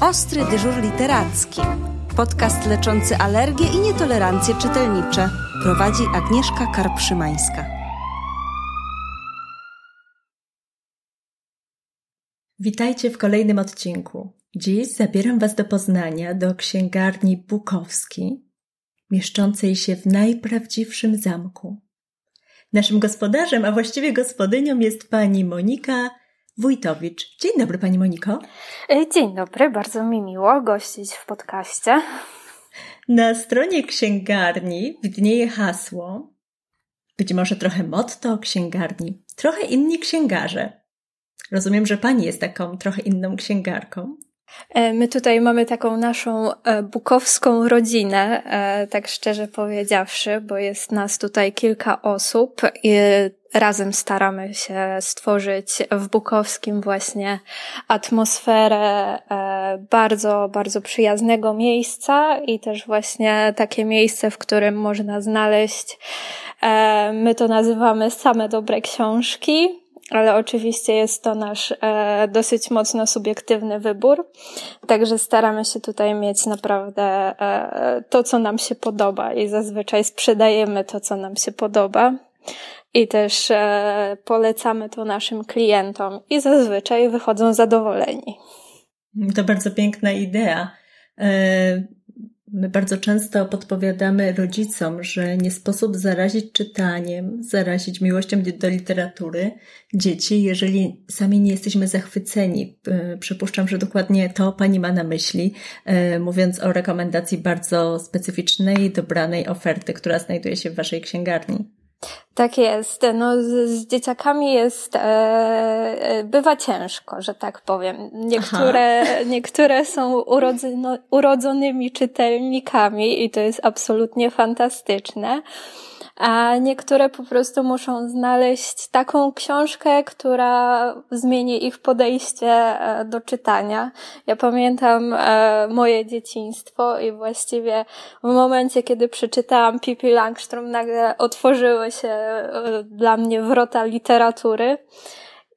Ostry dyżur literacki. Podcast leczący alergie i nietolerancje czytelnicze. Prowadzi Agnieszka Karpszymańska. Witajcie w kolejnym odcinku. Dziś zabieram Was do Poznania, do księgarni Bukowski, mieszczącej się w najprawdziwszym zamku. Naszym gospodarzem, a właściwie gospodynią jest pani Monika Wójtowicz. Dzień dobry, pani Moniko. E, dzień dobry, bardzo mi miło gościć w podcaście. Na stronie księgarni widnieje hasło, być może trochę motto księgarni, trochę inni księgarze. Rozumiem, że pani jest taką trochę inną księgarką. E, my tutaj mamy taką naszą e, bukowską rodzinę, tak szczerze powiedziawszy, bo jest nas tutaj kilka osób razem staramy się stworzyć w Bukowskim właśnie atmosferę e, bardzo, bardzo przyjaznego miejsca i też właśnie takie miejsce, w którym można znaleźć, e, my to nazywamy same dobre książki, ale oczywiście jest to nasz e, dosyć mocno subiektywny wybór. Także staramy się tutaj mieć naprawdę e, to, co nam się podoba i zazwyczaj sprzedajemy to, co nam się podoba i też e, polecamy to naszym klientom i zazwyczaj wychodzą zadowoleni. To bardzo piękna idea. E, my bardzo często podpowiadamy rodzicom, że nie sposób zarazić czytaniem, zarazić miłością do literatury dzieci, jeżeli sami nie jesteśmy zachwyceni. E, przypuszczam, że dokładnie to pani ma na myśli, mówiąc o rekomendacji bardzo specyficznej, dobranej oferty, która znajduje się w waszej księgarni. Tak jest. No, z, z dzieciakami jest, e, e bywa ciężko, że tak powiem. Niektóre, niektóre są urodzono, urodzonymi czytelnikami i to jest absolutnie fantastyczne a niektóre po prostu muszą znaleźć taką książkę, która zmieni ich podejście e, do czytania. Ja pamiętam e, moje dzieciństwo i właściwie w momencie, kiedy przeczytałam Pippi Langstrom, nagle otworzyły się e, dla mnie wrota literatury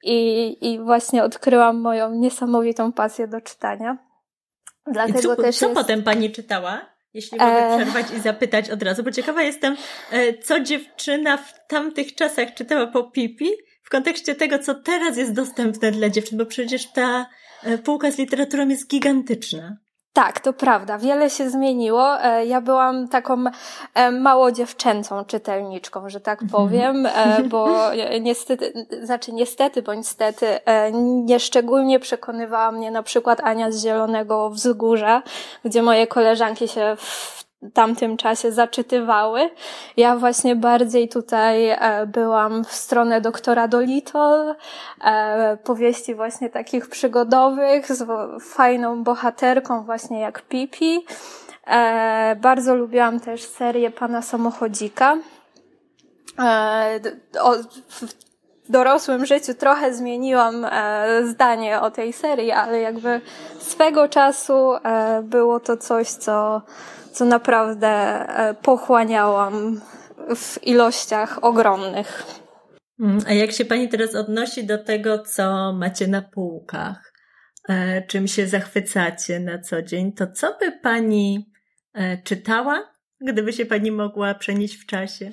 i, i właśnie odkryłam moją niesamowitą pasję do czytania. Dlatego I co, też co jest... potem pani czytała? Jeśli mogę e. przerwać i zapytać od razu, bo ciekawa jestem, e, co dziewczyna w tamtych czasach czytała po pipi w kontekście tego, co teraz jest dostępne dla dziewczyn, bo przecież ta e, półka z literaturą jest gigantyczna. Tak, to prawda. Wiele się zmieniło. E, ja byłam taką e, mało dziewczęcą czytelniczką, że tak mhm. powiem, e, bo niestety, znaczy niestety bądź stety, nieszczególnie przekonywała mnie na przykład Ania z Zielonego Wzgórza, gdzie moje koleżanki się w tamtym czasie zaczytywały. Ja właśnie bardziej tutaj e, byłam w stronę doktora Dolittle, e, powieści właśnie takich przygodowych z fajną bohaterką właśnie jak Pipi. E, bardzo lubiłam też serię Pana Samochodzika. w dorosłym życiu trochę zmieniłam zdanie o tej serii, ale jakby swego czasu było to coś, co co naprawdę e, pochłaniałam w ilościach ogromnych. Mm, a jak się Pani teraz odnosi do tego, co macie na półkach? E, czym się zachwycacie na co dzień? To co by Pani e, czytała, gdyby się Pani mogła przenieść w czasie?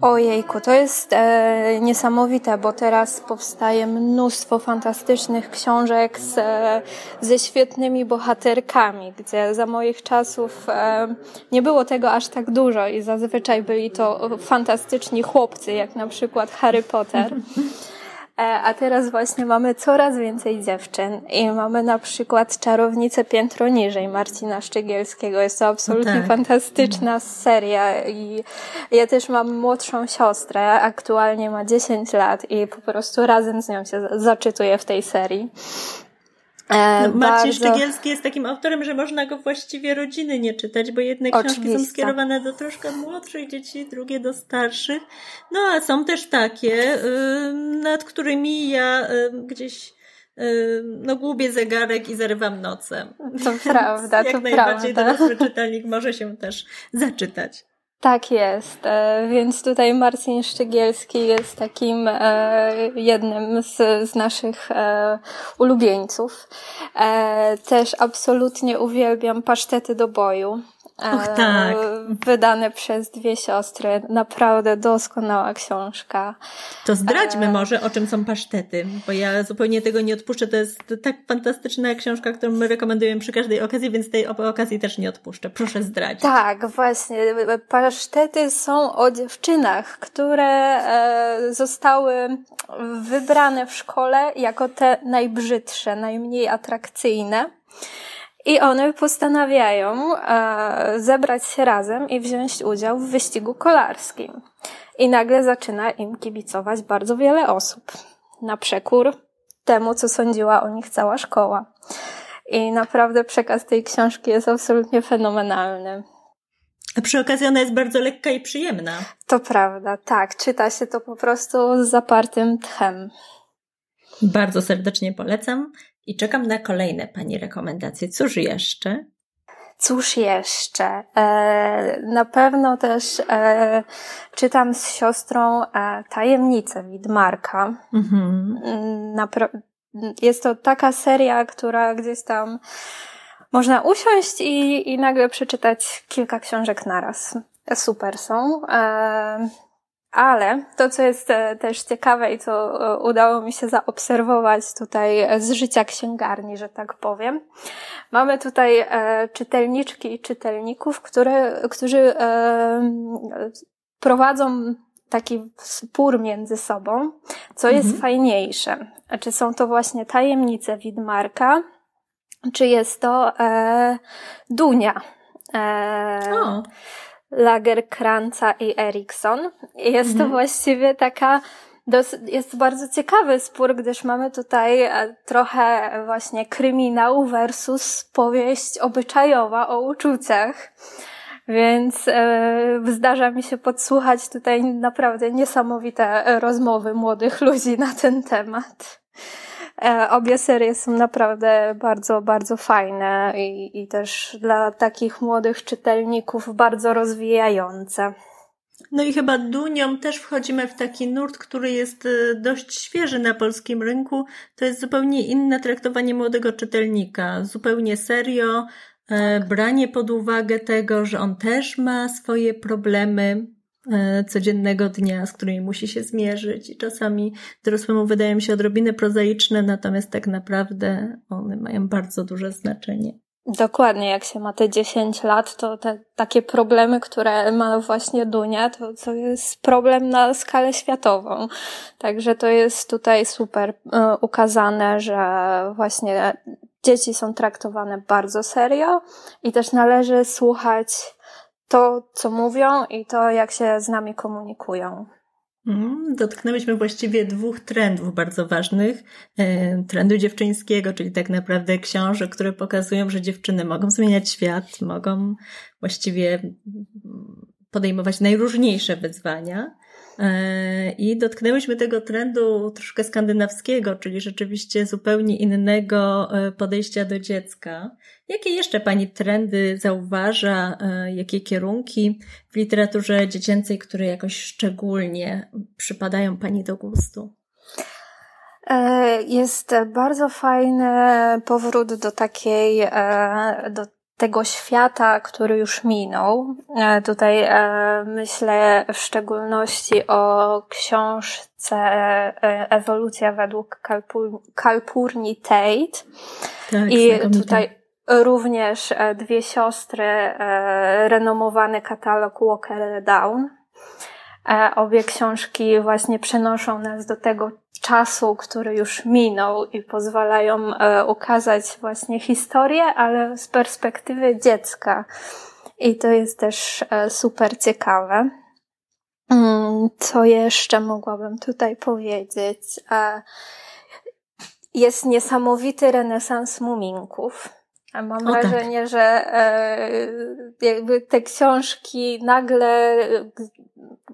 Ojejku, to jest e, niesamowite, bo teraz powstaje mnóstwo fantastycznych książek z, e, ze świetnymi bohaterkami, gdzie za moich czasów e, nie było tego aż tak dużo i zazwyczaj byli to fantastyczni chłopcy, jak na przykład Harry Potter. E, a teraz właśnie mamy coraz więcej dziewczyn i mamy na przykład Czarownicę Piętro Niżej Marcina Szczygielskiego. Jest to absolutnie no tak. fantastyczna seria i ja też mam młodszą siostrę, aktualnie ma 10 lat i po prostu razem z nią się zaczytuję w tej serii. E, no, Marcin bardzo... Sztygielski jest takim autorem, że można go właściwie rodziny nie czytać, bo jedne książki Oczywiste. są skierowane do troszkę młodszych dzieci, drugie do starszych. No a są też takie, nad którymi ja gdzieś no gubię zegarek i zerwam nocem. To prawda, Jak to najbardziej prawda. dorosły czytelnik może się też zaczytać. Tak jest, e, więc tutaj Marcin Szczygielski jest takim e, jednym z, z naszych e, ulubieńców. Też absolutnie uwielbiam pasztety do boju. Och, tak. Wydane przez dwie siostry. Naprawdę doskonała książka. To zdradźmy e... może, o czym są pasztety, bo ja zupełnie tego nie odpuszczę. To jest tak fantastyczna książka, którą my rekomendujemy przy każdej okazji, więc tej okazji też nie odpuszczę. Proszę zdradzić. Tak, właśnie. Pasztety są o dziewczynach, które e, zostały wybrane w szkole jako te najbrzydsze, najmniej atrakcyjne. I one postanawiają e, zebrać się razem i wziąć udział w wyścigu kolarskim. I nagle zaczyna im kibicować bardzo wiele osób. Na przekór temu, co sądziła o nich cała szkoła. I naprawdę przekaz tej książki jest absolutnie fenomenalny. A przy okazji ona jest bardzo lekka i przyjemna. To prawda, tak. Czyta się to po prostu z zapartym tchem. Bardzo serdecznie polecam i czekam na kolejne Pani rekomendacje. Cóż jeszcze? Cóż jeszcze? E, na pewno też e, czytam z siostrą e, Tajemnice Widmarka. Mhm. Jest to taka seria, która gdzieś tam można usiąść i, i nagle przeczytać kilka książek naraz. Super są. E, ale to, co jest e, też ciekawe i co e, udało mi się zaobserwować tutaj z życia księgarni, że tak powiem, mamy tutaj e, czytelniczki i czytelników, które, którzy prowadzą taki spór między sobą, co jest mhm. fajniejsze. Czy są to właśnie tajemnice Widmarka, czy jest to e, Dunia. E, o. Lagerkranca i Erikson. Jest mhm. to właściwie taka jest bardzo ciekawy spór, gdyż mamy tutaj e, trochę właśnie kryminał versus powieść obyczajowa o uczuciach. Więc e, zdarza mi się podsłuchać tutaj naprawdę niesamowite rozmowy młodych ludzi na ten temat. E, obie serie są naprawdę bardzo, bardzo fajne i, i też dla takich młodych czytelników bardzo rozwijające. No i chyba Dunią też wchodzimy w taki nurt, który jest e, dość świeży na polskim rynku. To jest zupełnie inne traktowanie młodego czytelnika. Zupełnie serio, e, branie pod uwagę tego, że on też ma swoje problemy, codziennego dnia, z którymi musi się zmierzyć i czasami dorosłemu wydają się odrobinę prozaiczne, natomiast tak naprawdę one mają bardzo duże znaczenie. Dokładnie, jak się ma te 10 lat, to te takie problemy, które ma właśnie Dunia, to, to jest problem na skalę światową. Także to jest tutaj super e, ukazane, że właśnie dzieci są traktowane bardzo serio i też należy słuchać to, co mówią i to, jak się z nami komunikują. Mm, dotknęłyśmy właściwie dwóch trendów bardzo ważnych. E, trendu dziewczyńskiego, czyli tak naprawdę książek, które pokazują, że dziewczyny mogą zmieniać świat, mogą właściwie podejmować najróżniejsze wyzwania. E, I dotknęłyśmy tego trendu troszkę skandynawskiego, czyli rzeczywiście zupełnie innego e, podejścia do dziecka. Jakie jeszcze Pani trendy zauważa, e, jakie kierunki w literaturze dziecięcej, które jakoś szczególnie przypadają Pani do gustu? Jest bardzo fajny powrót do takiej, do tego świata, który już minął. E, tutaj e, myślę w szczególności o książce e, Ewolucja według Kalpurni Tate. Tak, I tutaj również dwie siostry, renomowany katalog Walker Down. Obie książki właśnie przenoszą nas do tego czasu, który już minął i pozwalają e, ukazać właśnie historię, ale z perspektywy dziecka. I to jest też e, super ciekawe. Mm, co jeszcze mogłabym tutaj powiedzieć? E, jest niesamowity renesans muminków. Mam o, tak. wrażenie, tak. że jakby te książki nagle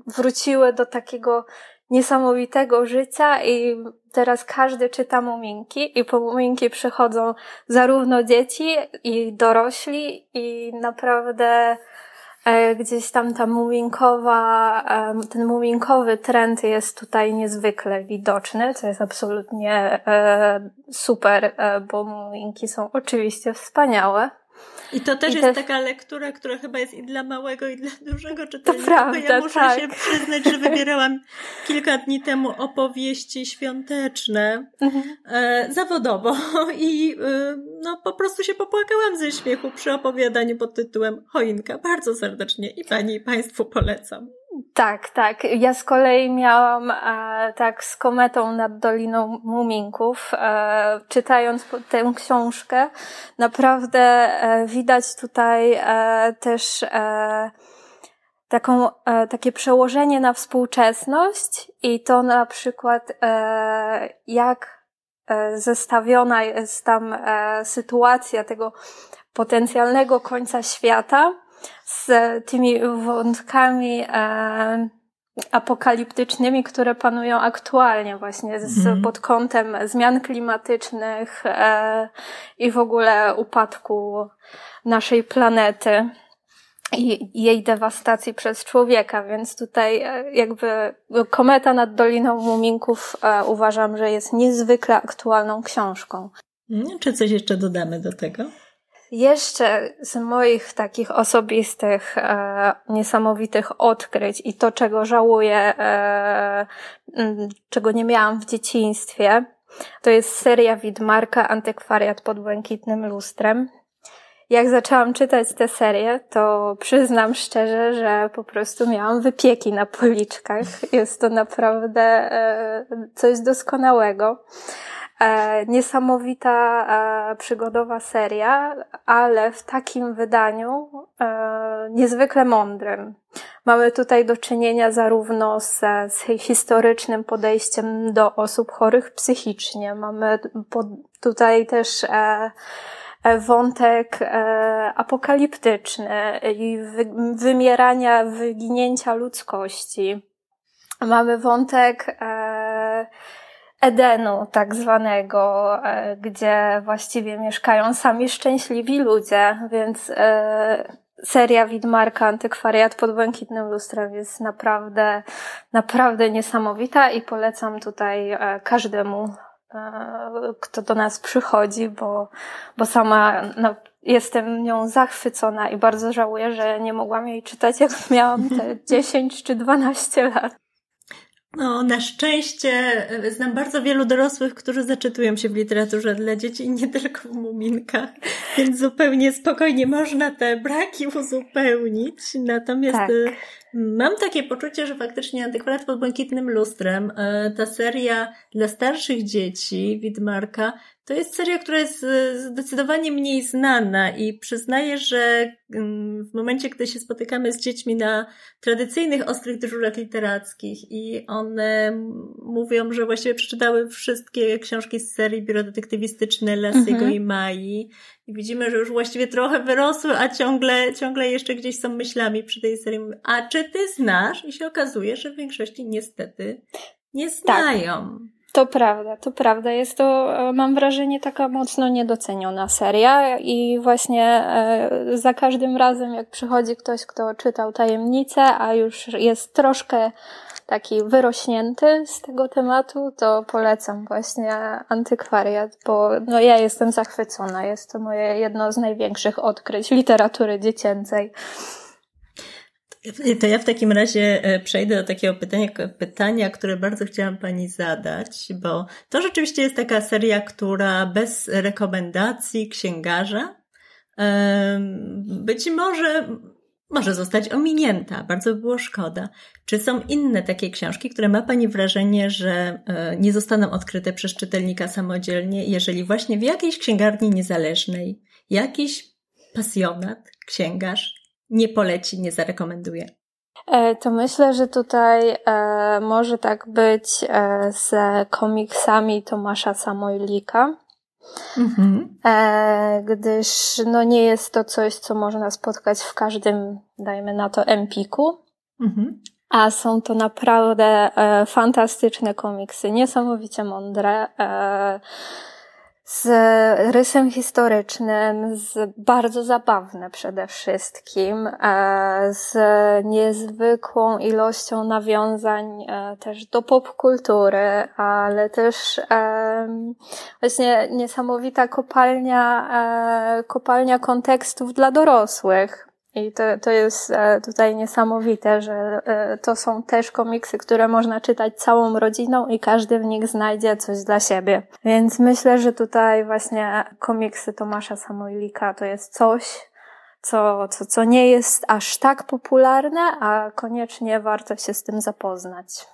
wróciły do takiego niesamowitego życia i teraz każdy czyta muminki i po muminki przychodzą zarówno dzieci i dorośli i naprawdę E, gdzieś tam ta muminkowa, ten muminkowy trend jest tutaj niezwykle widoczny, co jest absolutnie e, super, e, bo muminki są oczywiście wspaniałe. I to też I jest taka lektura, która chyba jest i dla małego, i dla dużego czytelnika. To prawda, ja muszę tak. się przyznać, że wybierałam kilka dni temu opowieści świąteczne mhm. e, zawodowo i e, no po prostu się popłakałam ze śmiechu przy opowiadaniu pod tytułem Choinka. Bardzo serdecznie i Pani i Państwu polecam. Tak, tak. Ja z kolei miałam e, tak z kometą nad Doliną Muminków, e, czytając tę książkę, naprawdę e, widać tutaj e, też e, taką, e, takie przełożenie na współczesność i to na przykład jak zestawiona jest tam sytuacja tego potencjalnego końca świata, z tymi wątkami e, apokaliptycznymi, które panują aktualnie właśnie z, mm. pod kątem zmian klimatycznych e, i w ogóle upadku naszej planety i jej dewastacji przez człowieka, więc tutaj e, jakby Kometa nad Doliną Muminków e, uważam, że jest niezwykle aktualną książką. Czy coś jeszcze dodamy do tego? Jeszcze z moich takich osobistych, e, niesamowitych odkryć i to, czego żałuję, e, czego nie miałam w dzieciństwie, to jest seria Widmarka Antykwariat pod błękitnym lustrem. Jak zaczęłam czytać tę serię, to przyznam szczerze, że po prostu miałam wypieki na policzkach. Jest to naprawdę e, coś doskonałego. E, niesamowita e, przygodowa seria, ale w takim wydaniu e, niezwykle mądrym. Mamy tutaj do czynienia zarówno z, z historycznym podejściem do osób chorych psychicznie. Mamy po, tutaj też e, e wątek e, apokaliptyczny i wy, wymierania, wyginięcia ludzkości. Mamy wątek Edenu, tak zwanego, e, gdzie właściwie mieszkają sami szczęśliwi ludzie, więc e, seria Widmarka Antykwariat pod błękitnym lustrem jest naprawdę, naprawdę niesamowita i polecam tutaj e, każdemu, kto do nas przychodzi, bo, bo sama no, jestem nią zachwycona i bardzo żałuję, że nie mogłam jej czytać, jak miałam te 10 czy 12 lat. No, na szczęście e, znam bardzo wielu dorosłych, którzy zaczytują się w literaturze dla dzieci i nie tylko w muminkach, więc zupełnie spokojnie można te braki uzupełnić. Natomiast tak. Mam takie poczucie, że faktycznie Antykwariat pod błękitnym lustrem, e, ta seria dla starszych dzieci Widmarka, to jest seria, która jest e, zdecydowanie mniej znana i przyznaję, że mm, w momencie, gdy się spotykamy z dziećmi na tradycyjnych ostrych dyżurach literackich i one mówią, że właściwie przeczytały wszystkie książki z serii Biuro Detektywistyczne Lasygo mhm. i Mai i widzimy, że już właściwie trochę wyrosły, a ciągle, ciągle jeszcze gdzieś są myślami przy tej serii. A czy ty znasz? I się okazuje, że w większości niestety nie tak. znają. Tak. To prawda, to prawda. Jest to, e, mam wrażenie, taka mocno niedoceniona seria i właśnie e, za każdym razem, jak przychodzi ktoś, kto czytał tajemnicę, a już jest troszkę taki wyrośnięty z tego tematu, to polecam właśnie antykwariat, bo no ja jestem zachwycona. Jest to moje jedno z największych odkryć literatury dziecięcej. To ja w takim razie e, przejdę do takiego pytania, pytania, które bardzo chciałam Pani zadać, bo to rzeczywiście jest taka seria, która bez rekomendacji księgarza być może może zostać ominięta. Bardzo by było szkoda. Czy są inne takie książki, które ma Pani wrażenie, że e, nie zostaną odkryte przez czytelnika samodzielnie, jeżeli właśnie w jakiejś księgarni niezależnej jakiś pasjonat, księgarz nie poleci, nie zarekomenduje? E, to myślę, że tutaj e, może tak być z komiksami Tomasza Samojlika. Mhm. E, gdyż no, nie jest to coś, co można spotkać w każdym, dajmy na to, empiku. Mhm. A są to naprawdę e, fantastyczne komiksy, niesamowicie mądre. E, z rysem historycznym, z bardzo zabawne przede wszystkim, e, z niezwykłą ilością nawiązań e, też do popkultury, ale też właśnie niesamowita kopalnia, kopalnia kontekstów dla dorosłych. I to, to jest e, tutaj niesamowite, że e, to są też komiksy, które można czytać całą rodziną i każdy w nich znajdzie coś dla siebie. Więc myślę, że tutaj właśnie komiksy Tomasza Samojlika to jest coś, co, co, co nie jest aż tak popularne, a koniecznie warto się z tym zapoznać.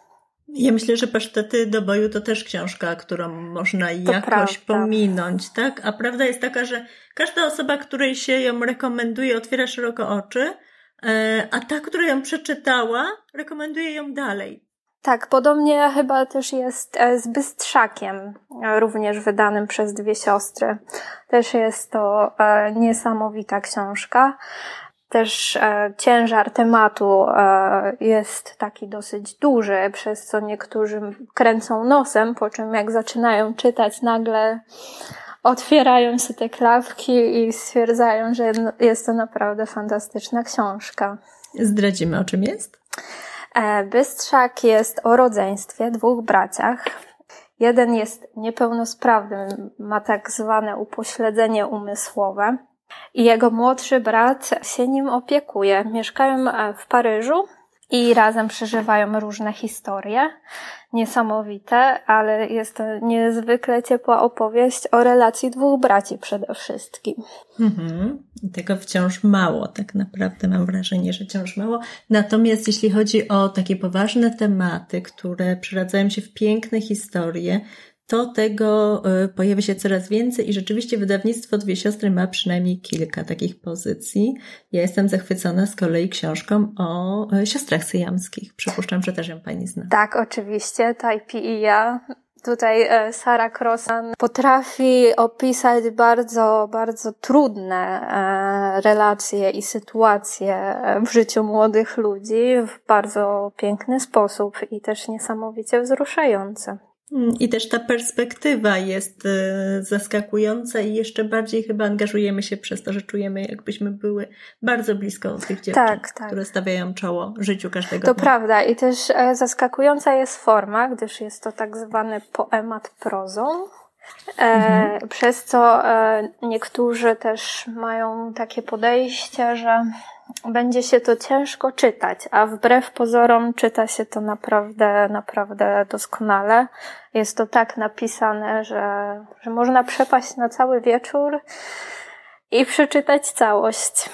Ja myślę, że Pasztety do boju to też książka, którą można to jakoś prawda. pominąć, tak? A prawda jest taka, że każda osoba, której się ją rekomenduje, otwiera szeroko oczy, e, a ta, która ją przeczytała, rekomenduje ją dalej. Tak, podobnie chyba też jest e, z Bystrzakiem, e, również wydanym przez dwie siostry. Też jest to niesamowita książka. Też e, ciężar tematu e, jest taki dosyć duży, przez co niektórzy kręcą nosem, po czym jak zaczynają czytać, nagle otwierają się te klawki i stwierdzają, że jest to naprawdę fantastyczna książka. Zdradzimy, o czym jest? E, Bystrzak jest o rodzeństwie, dwóch braciach. Jeden jest niepełnosprawny, ma tak zwane upośledzenie umysłowe i jego młodszy brat się nim opiekuje. Mieszkają e, w Paryżu i razem przeżywają różne historie. Niesamowite, ale jest to niezwykle ciepła opowieść o relacji dwóch braci przede wszystkim. Mhm. Tego wciąż mało, tak naprawdę mam wrażenie, że wciąż mało. Natomiast jeśli chodzi o takie poważne tematy, które przeradzają się w piękne historie, to tego e, pojawia się coraz więcej i rzeczywiście wydawnictwo Dwie Siostry ma przynajmniej kilka takich pozycji. Ja jestem zachwycona z kolei książką o e, siostrach syjamskich. Przypuszczam, że też ją Pani zna. Tak, oczywiście. Tajpi i ja. Tutaj e, Sara Crossan potrafi opisać bardzo, bardzo trudne relacje i sytuacje w życiu młodych ludzi w bardzo piękny sposób i też niesamowicie wzruszające. I też ta perspektywa jest e, zaskakująca i jeszcze bardziej chyba angażujemy się przez to, że czujemy, jakbyśmy były bardzo blisko tych dziewczyn, tak, tak. które stawiają czoło życiu każdego To dnia. prawda i też e, zaskakująca jest forma, gdyż jest to tak zwany poemat prozą, e, mhm. przez co niektórzy też mają takie podejście, że będzie się to ciężko czytać, a wbrew pozorom czyta się to naprawdę, naprawdę doskonale. Jest to tak napisane, że, że można przepaść na cały wieczór i przeczytać całość.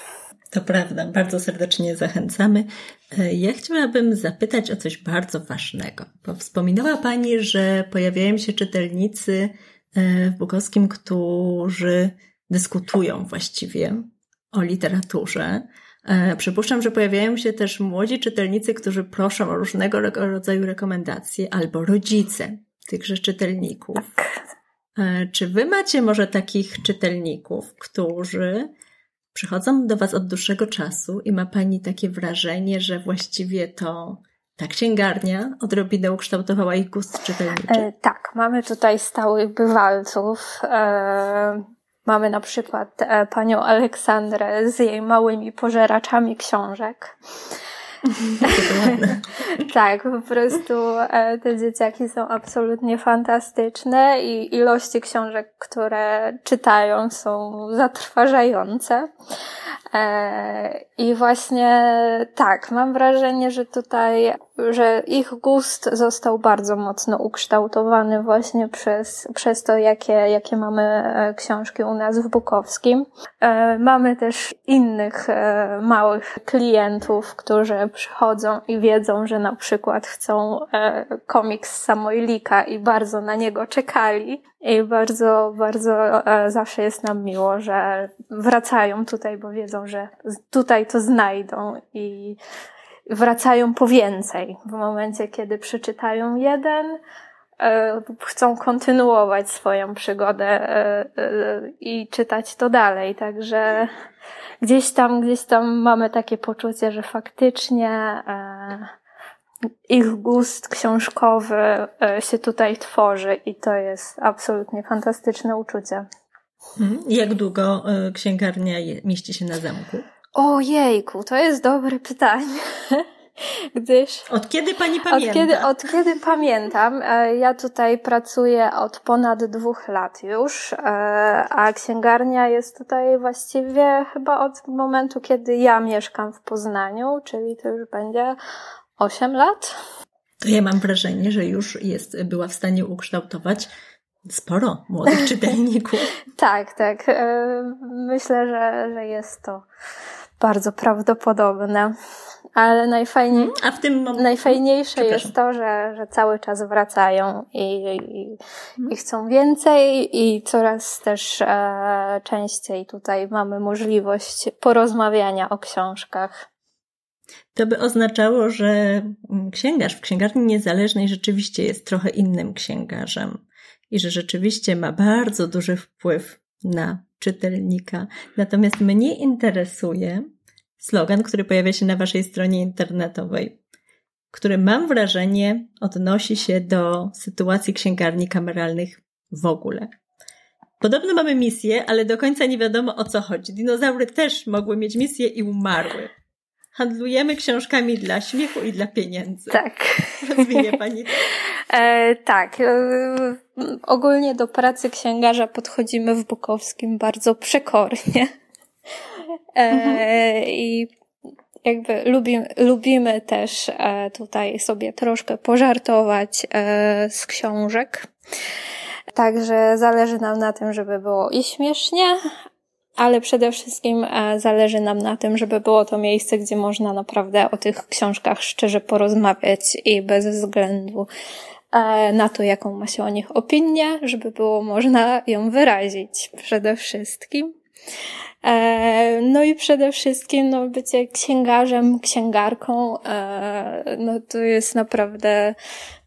To prawda, bardzo serdecznie zachęcamy. Ja chciałabym zapytać o coś bardzo ważnego, bo wspominała Pani, że pojawiają się czytelnicy e, w Bukowskim, którzy dyskutują właściwie o literaturze. E, przypuszczam, że pojawiają się też młodzi czytelnicy, którzy proszą o różnego rodzaju rekomendacje, albo rodzice tychże czytelników. Tak. E, czy wy macie może takich czytelników, którzy przychodzą do was od dłuższego czasu i ma pani takie wrażenie, że właściwie to ta księgarnia odrobinę ukształtowała ich gust czytelniczy? E, tak, mamy tutaj stałych bywalców. E, Mamy na przykład e, panią Aleksandrę z jej małymi pożeraczami książek. tak, po prostu e, te dzieciaki są absolutnie fantastyczne i ilości książek, które czytają są zatrważające. E, I właśnie tak, mam wrażenie, że tutaj, że ich gust został bardzo mocno ukształtowany właśnie przez, przez to, jakie, jakie mamy e, książki u nas w Bukowskim. E, mamy też innych małych klientów, którzy przychodzą i wiedzą, że na przykład chcą komiks Samoilika i bardzo na niego czekali. I bardzo, bardzo zawsze jest nam miło, że wracają tutaj, bo wiedzą, że tutaj to znajdą i wracają po więcej. W momencie, kiedy przeczytają jeden, e, chcą kontynuować swoją przygodę e, e, i czytać to dalej. Także gdzieś tam, gdzieś tam mamy takie poczucie, że faktycznie ich gust książkowy się tutaj tworzy i to jest absolutnie fantastyczne uczucie. Mhm. Jak długo księgarnia mieści się na zamku? Ojejku, to jest dobre pytanie. Gdyż. Od kiedy pani pamięta? Od kiedy, od kiedy pamiętam. E, ja tutaj pracuję od ponad dwóch lat już, e, a księgarnia jest tutaj właściwie chyba od momentu, kiedy ja mieszkam w Poznaniu, czyli to już będzie 8 lat. To ja mam wrażenie, że już jest, była w stanie ukształtować sporo młodych czytelników. tak, tak. E, myślę, że, że jest to bardzo prawdopodobne. Ale najfajniej, mhm. A w tym momencie, najfajniejsze jest to, że, że cały czas wracają i, i, mhm. i chcą więcej i coraz też e, częściej tutaj mamy możliwość porozmawiania o książkach. To by oznaczało, że mm, księgarz w księgarni niezależnej rzeczywiście jest trochę innym księgarzem i że rzeczywiście ma bardzo duży wpływ na czytelnika. Natomiast mnie interesuje slogan, który pojawia się na Waszej stronie internetowej, który mam wrażenie odnosi się do sytuacji księgarni kameralnych w ogóle. Podobno mamy misję, ale do końca nie wiadomo o co chodzi. Dinozaury też mogły mieć misję i umarły. Handlujemy książkami dla śmiechu i dla pieniędzy. Tak. Rozwinie Pani to? E, tak. E, ogólnie do pracy księgarza podchodzimy w Bukowskim bardzo przekornie. E, mhm. I jakby lubimy, lubimy też e, tutaj sobie troszkę pożartować e, z książek. Także zależy nam na tym, żeby było i śmiesznie, ale przede wszystkim zależy nam na tym, żeby było to miejsce, gdzie można naprawdę o tych książkach szczerze porozmawiać i bez względu na to, jaką ma się o nich opinię, żeby było można ją wyrazić przede wszystkim. E, no i przede wszystkim no, bycie księgarzem, księgarką, e, no to jest naprawdę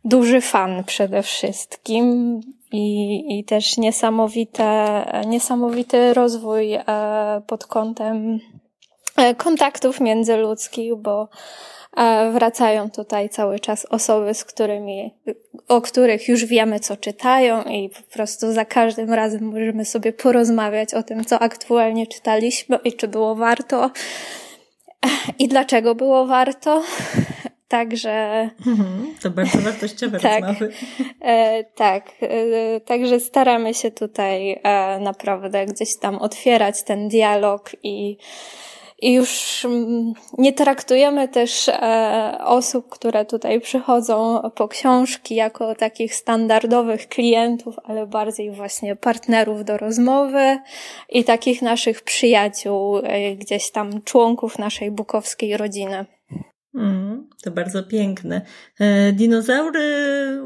duży fan przede wszystkim i, i też niesamowite, niesamowity rozwój e, pod kątem kontaktów międzyludzkich, bo wracają tutaj cały czas osoby, z którymi, o których już wiemy, co czytają i po prostu za każdym razem możemy sobie porozmawiać o tym, co aktualnie czytaliśmy i czy było warto i dlaczego było warto. Także. Mhm, to bardzo wartościowe tak, rozmowy. E, tak, e, także staramy się tutaj e, naprawdę gdzieś tam otwierać ten dialog i i już mm, nie traktujemy też e, osób, które tutaj przychodzą po książki jako takich standardowych klientów, ale bardziej właśnie partnerów do rozmowy i takich naszych przyjaciół, e, gdzieś tam członków naszej bukowskiej rodziny. Mm, to bardzo piękne. E, dinozaury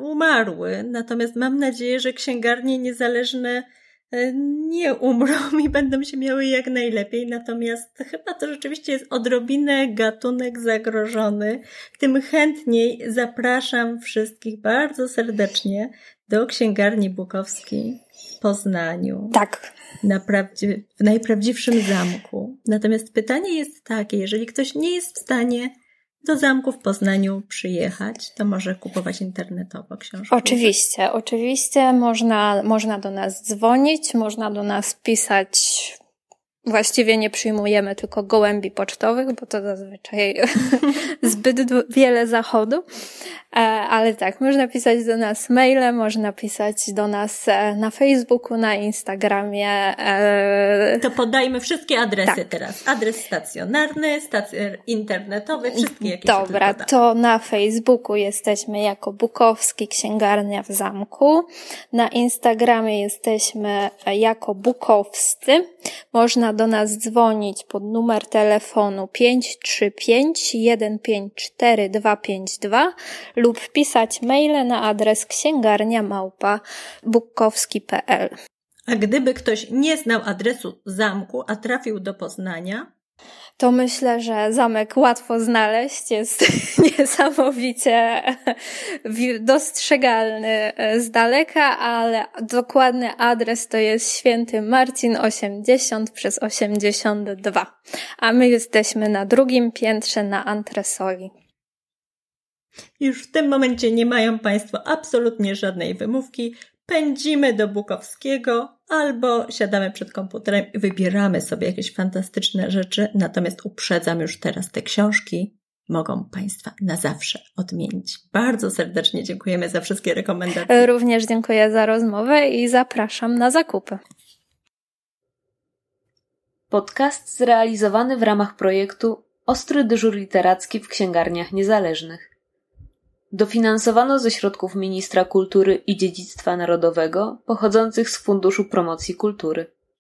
umarły, natomiast mam nadzieję, że księgarnie niezależne E, nie umrą i będą się miały jak najlepiej, natomiast chyba to rzeczywiście jest odrobinę gatunek zagrożony. Tym chętniej zapraszam wszystkich bardzo serdecznie do księgarni Bukowskiej w Poznaniu. Tak. w najprawdziwszym zamku. Natomiast pytanie jest takie, jeżeli ktoś nie jest w stanie do zamku w Poznaniu przyjechać, to może kupować internetowo książki. Oczywiście, oczywiście można, można do nas dzwonić, można do nas pisać Właściwie nie przyjmujemy tylko gołębi pocztowych, bo to zazwyczaj zbyt wiele zachodu. E, ale tak, można pisać do nas maile, można pisać do nas e, na Facebooku, na Instagramie. E, to podajmy wszystkie adresy tak. teraz. Adres stacjonarny, stacjon internetowy, wszystkie jakie Dobra, to na Facebooku jesteśmy jako Bukowski Księgarnia w Zamku. Na Instagramie jesteśmy jako Bukowscy. Można do nas dzwonić pod numer telefonu 535 154 252 lub pisać maile na adres księgarnia małpa bukkowski.pl. A gdyby ktoś nie znał adresu zamku, a trafił do Poznania, to myślę, że zamek łatwo znaleźć, jest niesamowicie dostrzegalny z daleka, ale dokładny adres to jest Święty Marcin 80 przez 82, a my jesteśmy na drugim piętrze na antresoli. Już w tym momencie nie mają Państwo absolutnie żadnej wymówki. Pędzimy do Bukowskiego albo siadamy przed komputerem i wybieramy sobie jakieś fantastyczne rzeczy. Natomiast uprzedzam już teraz te książki. Mogą Państwa na zawsze odmienić. Bardzo serdecznie dziękujemy za wszystkie rekomendacje. Również dziękuję za rozmowę i zapraszam na zakupy. Podcast zrealizowany w ramach projektu Ostry dyżur literacki w księgarniach niezależnych. Dofinansowano ze środków Ministra Kultury i Dziedzictwa Narodowego pochodzących z Funduszu Promocji Kultury.